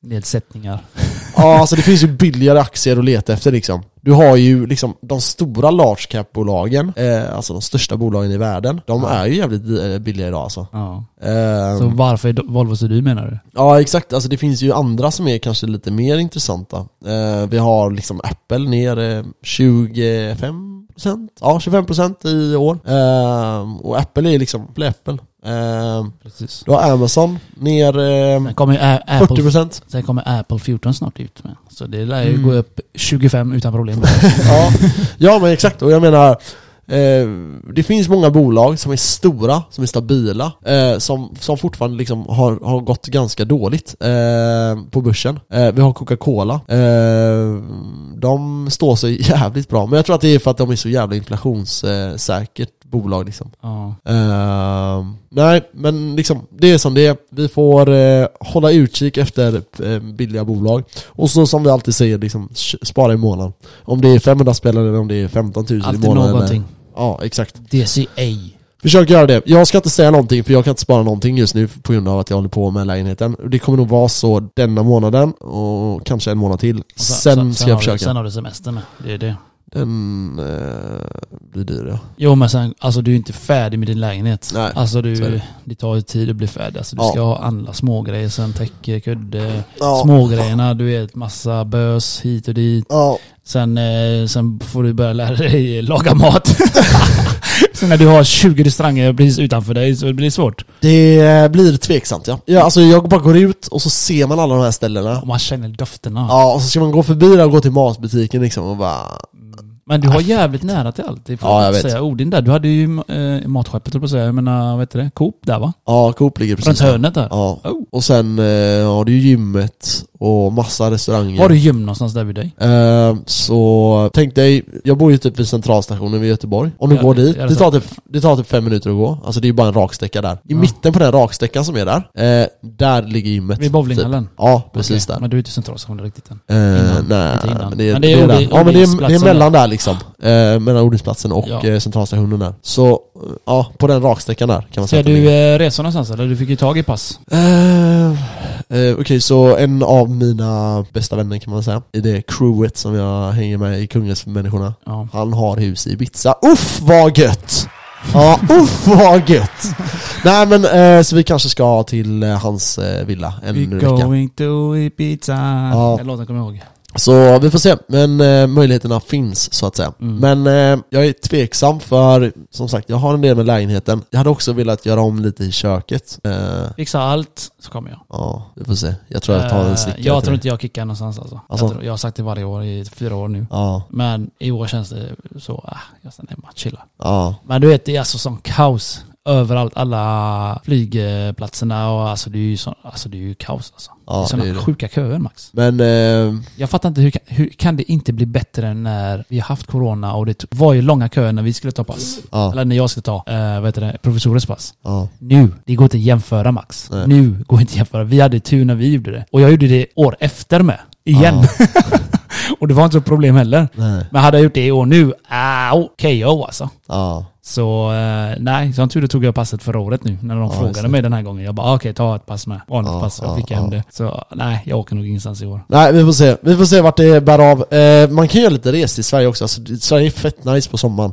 Ja, alltså det finns ju billigare aktier att leta efter liksom. Du har ju liksom de stora large cap-bolagen, eh, alltså de största bolagen i världen. De är ju jävligt eh, billiga idag alltså. Ja. Eh, Så varför är Volvo så dyr menar du? Ja exakt, alltså det finns ju andra som är kanske lite mer intressanta. Eh, vi har liksom Apple ner eh, 25%? Ja 25% i år. Eh, och Apple är liksom, Apple. Eh, Precis. du har Amazon ner eh, Sen kommer, Apple, 40%. sen kommer Apple 14 snart ut med. Så det lär ju Mm. gå upp 25 utan problem. ja. ja men exakt, och jag menar Eh, det finns många bolag som är stora, som är stabila, eh, som, som fortfarande liksom har, har gått ganska dåligt på börsen. Eh, vi har Coca-Cola. De står sig jävligt bra, men jag tror att det är för att de är så jävla inflationssäkert bolag liksom. ja. Eh, nej, men liksom det är som det är. Vi får eh, hålla utkik efter eh, billiga bolag. Och så som vi alltid säger, liksom, spara i månaden. Om det är 500 spelare eller om det är 15 000 i Alltid månaden. någonting. Eller, ja, exakt. DCA. Försök göra det. Jag ska inte säga någonting för jag kan inte spara någonting just nu på grund av att jag håller på med lägenheten. Det kommer nog vara så denna månaden och kanske en månad till. Och Sen, ska jag har du, försöka. Sen har du semester med. Det är det. Den eh, blir dyr ja. Jo men sen, alltså du är inte färdig med din lägenhet. Nej, alltså du, det. det tar ju tid att bli färdig. Alltså du Ja. ska ha alla smågrejer, sen täcke, kudde, Ja. smågrejerna, du vet massa bös hit och dit. Ja, Sen, eh, sen får du börja lära dig laga mat. när du har 20 restauranger precis utanför dig så blir det svårt. det eh, blir tveksamt ja. ja. Alltså jag bara går ut och så ser man alla de här ställena. Och man känner dofterna. Ja, och så ska man gå förbi där och gå till matbutiken liksom och bara... Men du har jävligt nära till allt. Det får Ja, jag vet. säga. Odin där, du hade ju eh, matskeppet på att säga. Jag menar, vad heter det? Coop där va? Ja, Coop ligger Runt precis där. hörnet där. Ja. Oh. Och sen eh, har du ju gymmet och massa restauranger. Har du gym någonstans där vid dig? Eh, så tänk dig, jag bor ju typ vid centralstationen vid Göteborg. Om du Ja, går dit, det det tar, typ, det tar typ fem minuter att gå. Alltså det är ju bara en raksträcka där. I Ja. mitten på den raksträckan som är där, eh, där ligger gymmet. Vid bowlinghallen? Typ. Ja, precis Okej, där. Men du är inte centralstationen riktigt än? Eh, Innan, nej, inte innan. men det, Men det det är är, där. Odi- Ja men det är, det är mellan där liksom. Eh, mellan Odinsplatsen och Ja. eh, centralstationen där. Så, eh, ja, på den raksträckan där kan man säga Ska du eh, resa någonstans eller? Du fick ju tag i pass. Eh, eh, Okej, så en av mina bästa vänner kan man säga, i det crewet som jag hänger med i Kungälvsmänniskorna, Ja. han har hus i Ibiza. Uff vad gött! Ja, uff vad gött! Nej men, eh, så vi kanske ska till eh, hans eh, villa en We're vecka. going to Ibiza. Ja. Den låten kommer jag ihåg. Så vi får se, men eh, möjligheterna finns så att säga. Mm. Men eh, jag är tveksam för, som sagt, jag har en del med lägenheten. Jag hade också velat göra om lite i köket. Eh, Fixa allt, så kommer jag. ja, vi får se. Jag tror jag tar en Eh, snickare Jag till tror dig. inte jag kickar någonstans alltså. Alltså? Jag, tror, jag har sagt det varje år i fyra år nu. Ja, Men i år känns det så, ah, jag stannar hemma, chilla. ja, Men du vet, det är alltså sån kaos överallt. Alla flygplatserna och alltså det är ju, så, alltså, det är ju kaos alltså. det är ja det är det. sjuka köer Max. Men, eh, Jag fattar inte, hur, kan- hur kan det inte bli bättre när vi har haft corona och det var ju långa köer när vi skulle ta pass. ja, Eller när jag skulle ta, eh, vad heter det, professorens pass. ja, Nu, det går inte att jämföra Max. Nej. Nu går inte att jämföra. Vi hade tur när vi gjorde det. Och jag gjorde det år efter med. Igen. och det var inte så problem heller. nej, Men hade jag gjort det i år nu, ah, okej KO alltså. ja, Så eh, nej, som tur är tog jag passet förra året nu när de Ja, frågade det. mig den här gången. Jag bara ah, okej, ta ett pass med. Vanligt Ja, pass. Jag ja, fick hem det. Så nej, jag åker nog ingenstans i år. Nej, vi får se. Vi får se vart det bär av. Eh, man kan göra lite resor i Sverige också. Alltså, det- Sverige är fett nice på sommaren.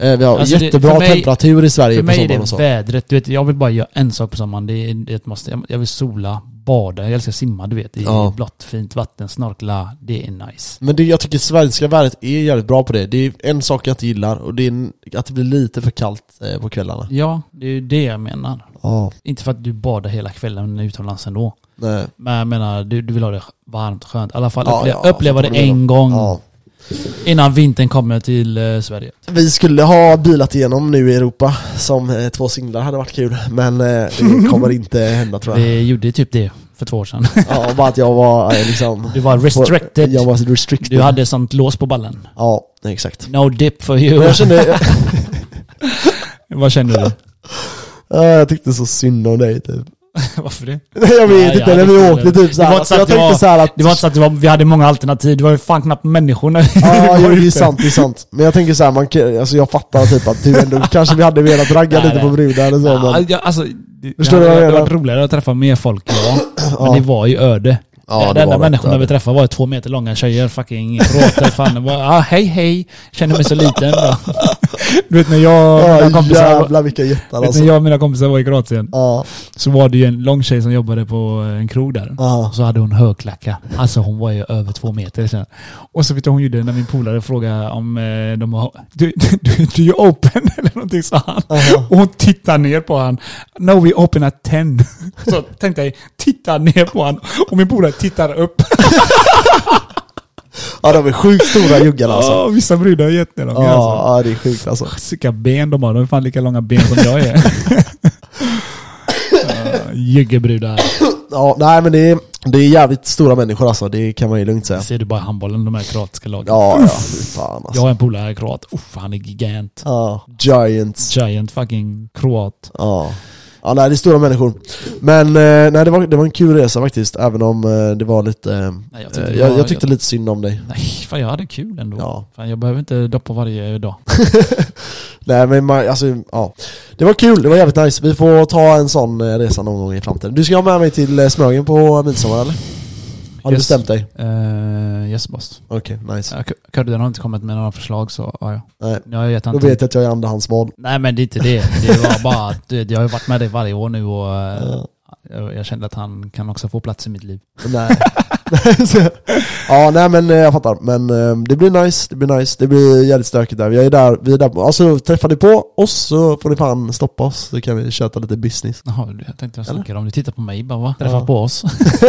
Eh, vi har Alltså, det- jättebra för mig- temperatur i Sverige För på mig är sommaren det och så. vädret. Du vet, jag vill bara göra en sak på sommaren. Det är, det är ett måste. Jag- vill sola, bada. Jag älskar simma, du vet. I Ja. blått fint vatten, snorkla. Det är nice. Men det, jag tycker svenska vädret är jävligt bra på det. Det är en sak jag inte gillar och det är att det blir lite för kallt eh, på kvällarna. Ja, det är ju det jag menar. Ja, Inte för att du badar hela kvällen utomlands ändå. nej. Men jag menar, du, du vill ha det varmt, skönt. I alla fall Ja, upple- ja, uppleva det en gång. Innan vintern kommer till eh, Sverige. Vi skulle ha bilat igenom nu i Europa som eh, två singlar hade varit kul. Men eh, det kommer inte hända tror jag. Vi gjorde typ det för två år sedan. Ja, bara att jag var eh, liksom... Du var restricted. Jag var restricted. Du hade sånt lås på ballen. Ja, exakt. No dip for Men you. jag kände... Vad kände du? ja, jag tyckte så synd om dig typ. Varför det? Jag vet Ja, inte, ja, när vi åkte typ Det var såhär. inte Alltså, så jag tänkte var- såhär att... Det var inte så att var, vi hade många alternativ. Det var ju fan knappt människor när vi Ja, var jo, det är sant, det är sant. Men jag tänker såhär, man, alltså jag fattar typ att du ändå, kanske vi hade velat ragga lite på brudar eller så Ja, men... jag, alltså, det, Förstår du vad jag hade, det menar? varit roligare att träffa mer folk, ja. Men Ja. det var ju öde. Ja, det det enda var människorna vi träffade var två meter långa tjejer, fucking kroater. Fan, var, ah, hej hej, kände mig så liten. Du vet när jag och mina Ja kompisar, jävlar vilka jättar alltså. när jag och mina kompisar var i Kroatien, Ja, så var det ju en lång tjej som jobbade på en krog där. ja. Så hade hon högklackat. Alltså hon var ju över två meter. Så. Och så vet du hon gjorde när min polare frågade om eh, de har... Du, du, du är open eller någonting sa han. Aha. Och hon tittar ner på han. No we open at 10. Så tänkte jag, titta ner på han. Och min polare tittar upp. Ja de är sjukt stora juggarna alltså. Ja, vissa brudar är jättelånga Ja, alltså. ja det är sjukt alltså. Vilka ben de har. De är fan lika långa ben som jag är. Ja, Juggebrudar. Ja, nej men det är, det är jävligt stora människor alltså, det kan man ju lugnt säga. Ser du bara i handbollen, de här kroatiska lagen. Ja, ja, fy fan Jag alltså. har en polare kroat. Uff, han är gigant. Ja, giants. Giant fucking kroat. Ja. Ja, nej det är stora människor. Men eh, nej, det, var, det var en kul resa faktiskt, även om eh, det var lite... eh, Nej, jag tyckte jag, jag tyckte lite synd om dig. Nej, fan jag hade kul ändå. Ja. Fan, jag behöver inte doppa varje dag. Nej men man, alltså, ja. Det var kul, det var jävligt nice. Vi får ta en sån resa någon gång i framtiden. Du ska ha med mig till Smögen på midsommar eller? Har du Yes. bestämt dig? Uh, yes boss. Okej, nice. Ja, Kudden har inte kommit med några förslag så ja, ja. Nej, Jag gett då vet jag att jag är andrahandsval. Nej men det är inte det. Det var bara att du vet, jag har ju varit med dig varje år nu och Ja. jag, jag kände att han kan också få plats i mitt liv. Nej. ja, nej men eh, jag fattar. Men eh, det blir nice, det blir nice. Det blir jävligt stökigt där. Jag är där, vi är där. Alltså träffar ni på oss så får ni fan stoppa oss. Så kan vi köta lite business. Jaha, jag tänkte jag snackade om du tittar på mig bara va? Träffa Ja. på oss.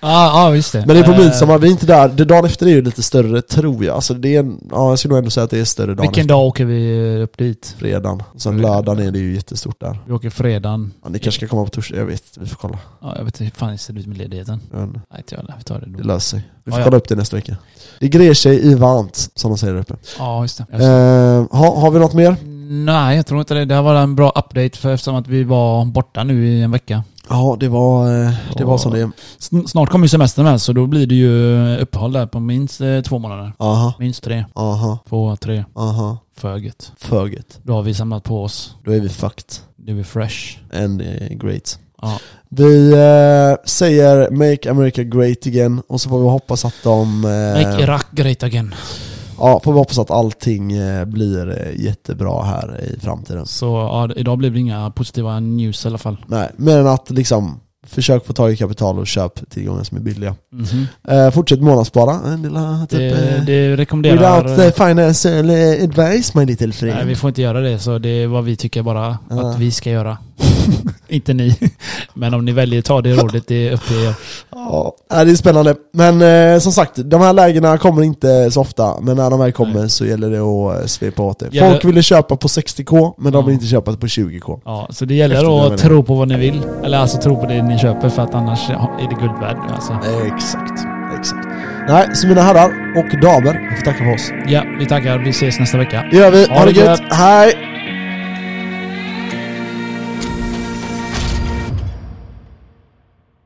ja, ja visst det. Men det är på Eh, midsommar, vi är inte där. Det dagen efter är ju lite större tror jag. Alltså det är en, ja jag skulle nog ändå säga att det är större dagen Vilken efter. dag åker vi upp dit? Fredagen. Sen Fredag. lördagen är det ju jättestort där. Vi åker fredagen. Ja, ni kanske ska komma på torsdag, jag vet. Vi får kolla. Ja, jag vet inte hur fan det ser ut med ledigheten. Men Nej, inte jag. Vi tar det det då. löser sig. Vi får Ja, kolla upp det nästa vecka. Det grejer sig i varmt, som de säger där uppe. Ja, just det. Eh, ha, har vi något mer? Nej, jag tror inte det. Det här var en bra update för eftersom att vi var borta nu i en vecka. Ja, det var, eh, det var som det Snart kommer ju semestern med så då blir det ju uppehåll där på minst eh, två månader. Aha, Minst tre. aha, Två, tre. aha. För gött. Då har vi samlat på oss. Då är vi fucked. Det är fresh. And eh, great. Ja. Vi eh, säger Make America Great Again och så får vi hoppas att de... Eh, Make Iraq great again. ja, får vi hoppas att allting eh, blir eh, jättebra här i framtiden. Så ja, idag blev det inga positiva news i alla fall. Nej, mer än att liksom försök få tag i kapital och köp tillgångar som är billiga. Mhm. Eh, fortsätt månadsspara. En lilla typ... Det, eh, det rekommenderar... Without the financial eh, advice my little friend. Nej, vi får inte göra det, så det är vad vi tycker bara att vi ska göra. inte ni. Men om ni väljer att ta det rådet, det är upp till er. Ja, nej, det är spännande. Men eh, som sagt, de här lägena kommer inte så ofta, men när de väl kommer så gäller det att eh, svepa åt det. Gäller- Folk ville köpa på 60k, men de Ja. vill inte köpa på 20k. Ja, så det gäller Eftermiddagen. att tro på vad ni vill. Eller alltså tro på det ni köper, för att annars är det guld värd. Alltså. Exakt, exakt. Nej, så mina herrar och damer, vi får tacka för oss. Ja, vi tackar. Vi ses nästa vecka. Det gör vi. Ha Ha det det gött. Hej!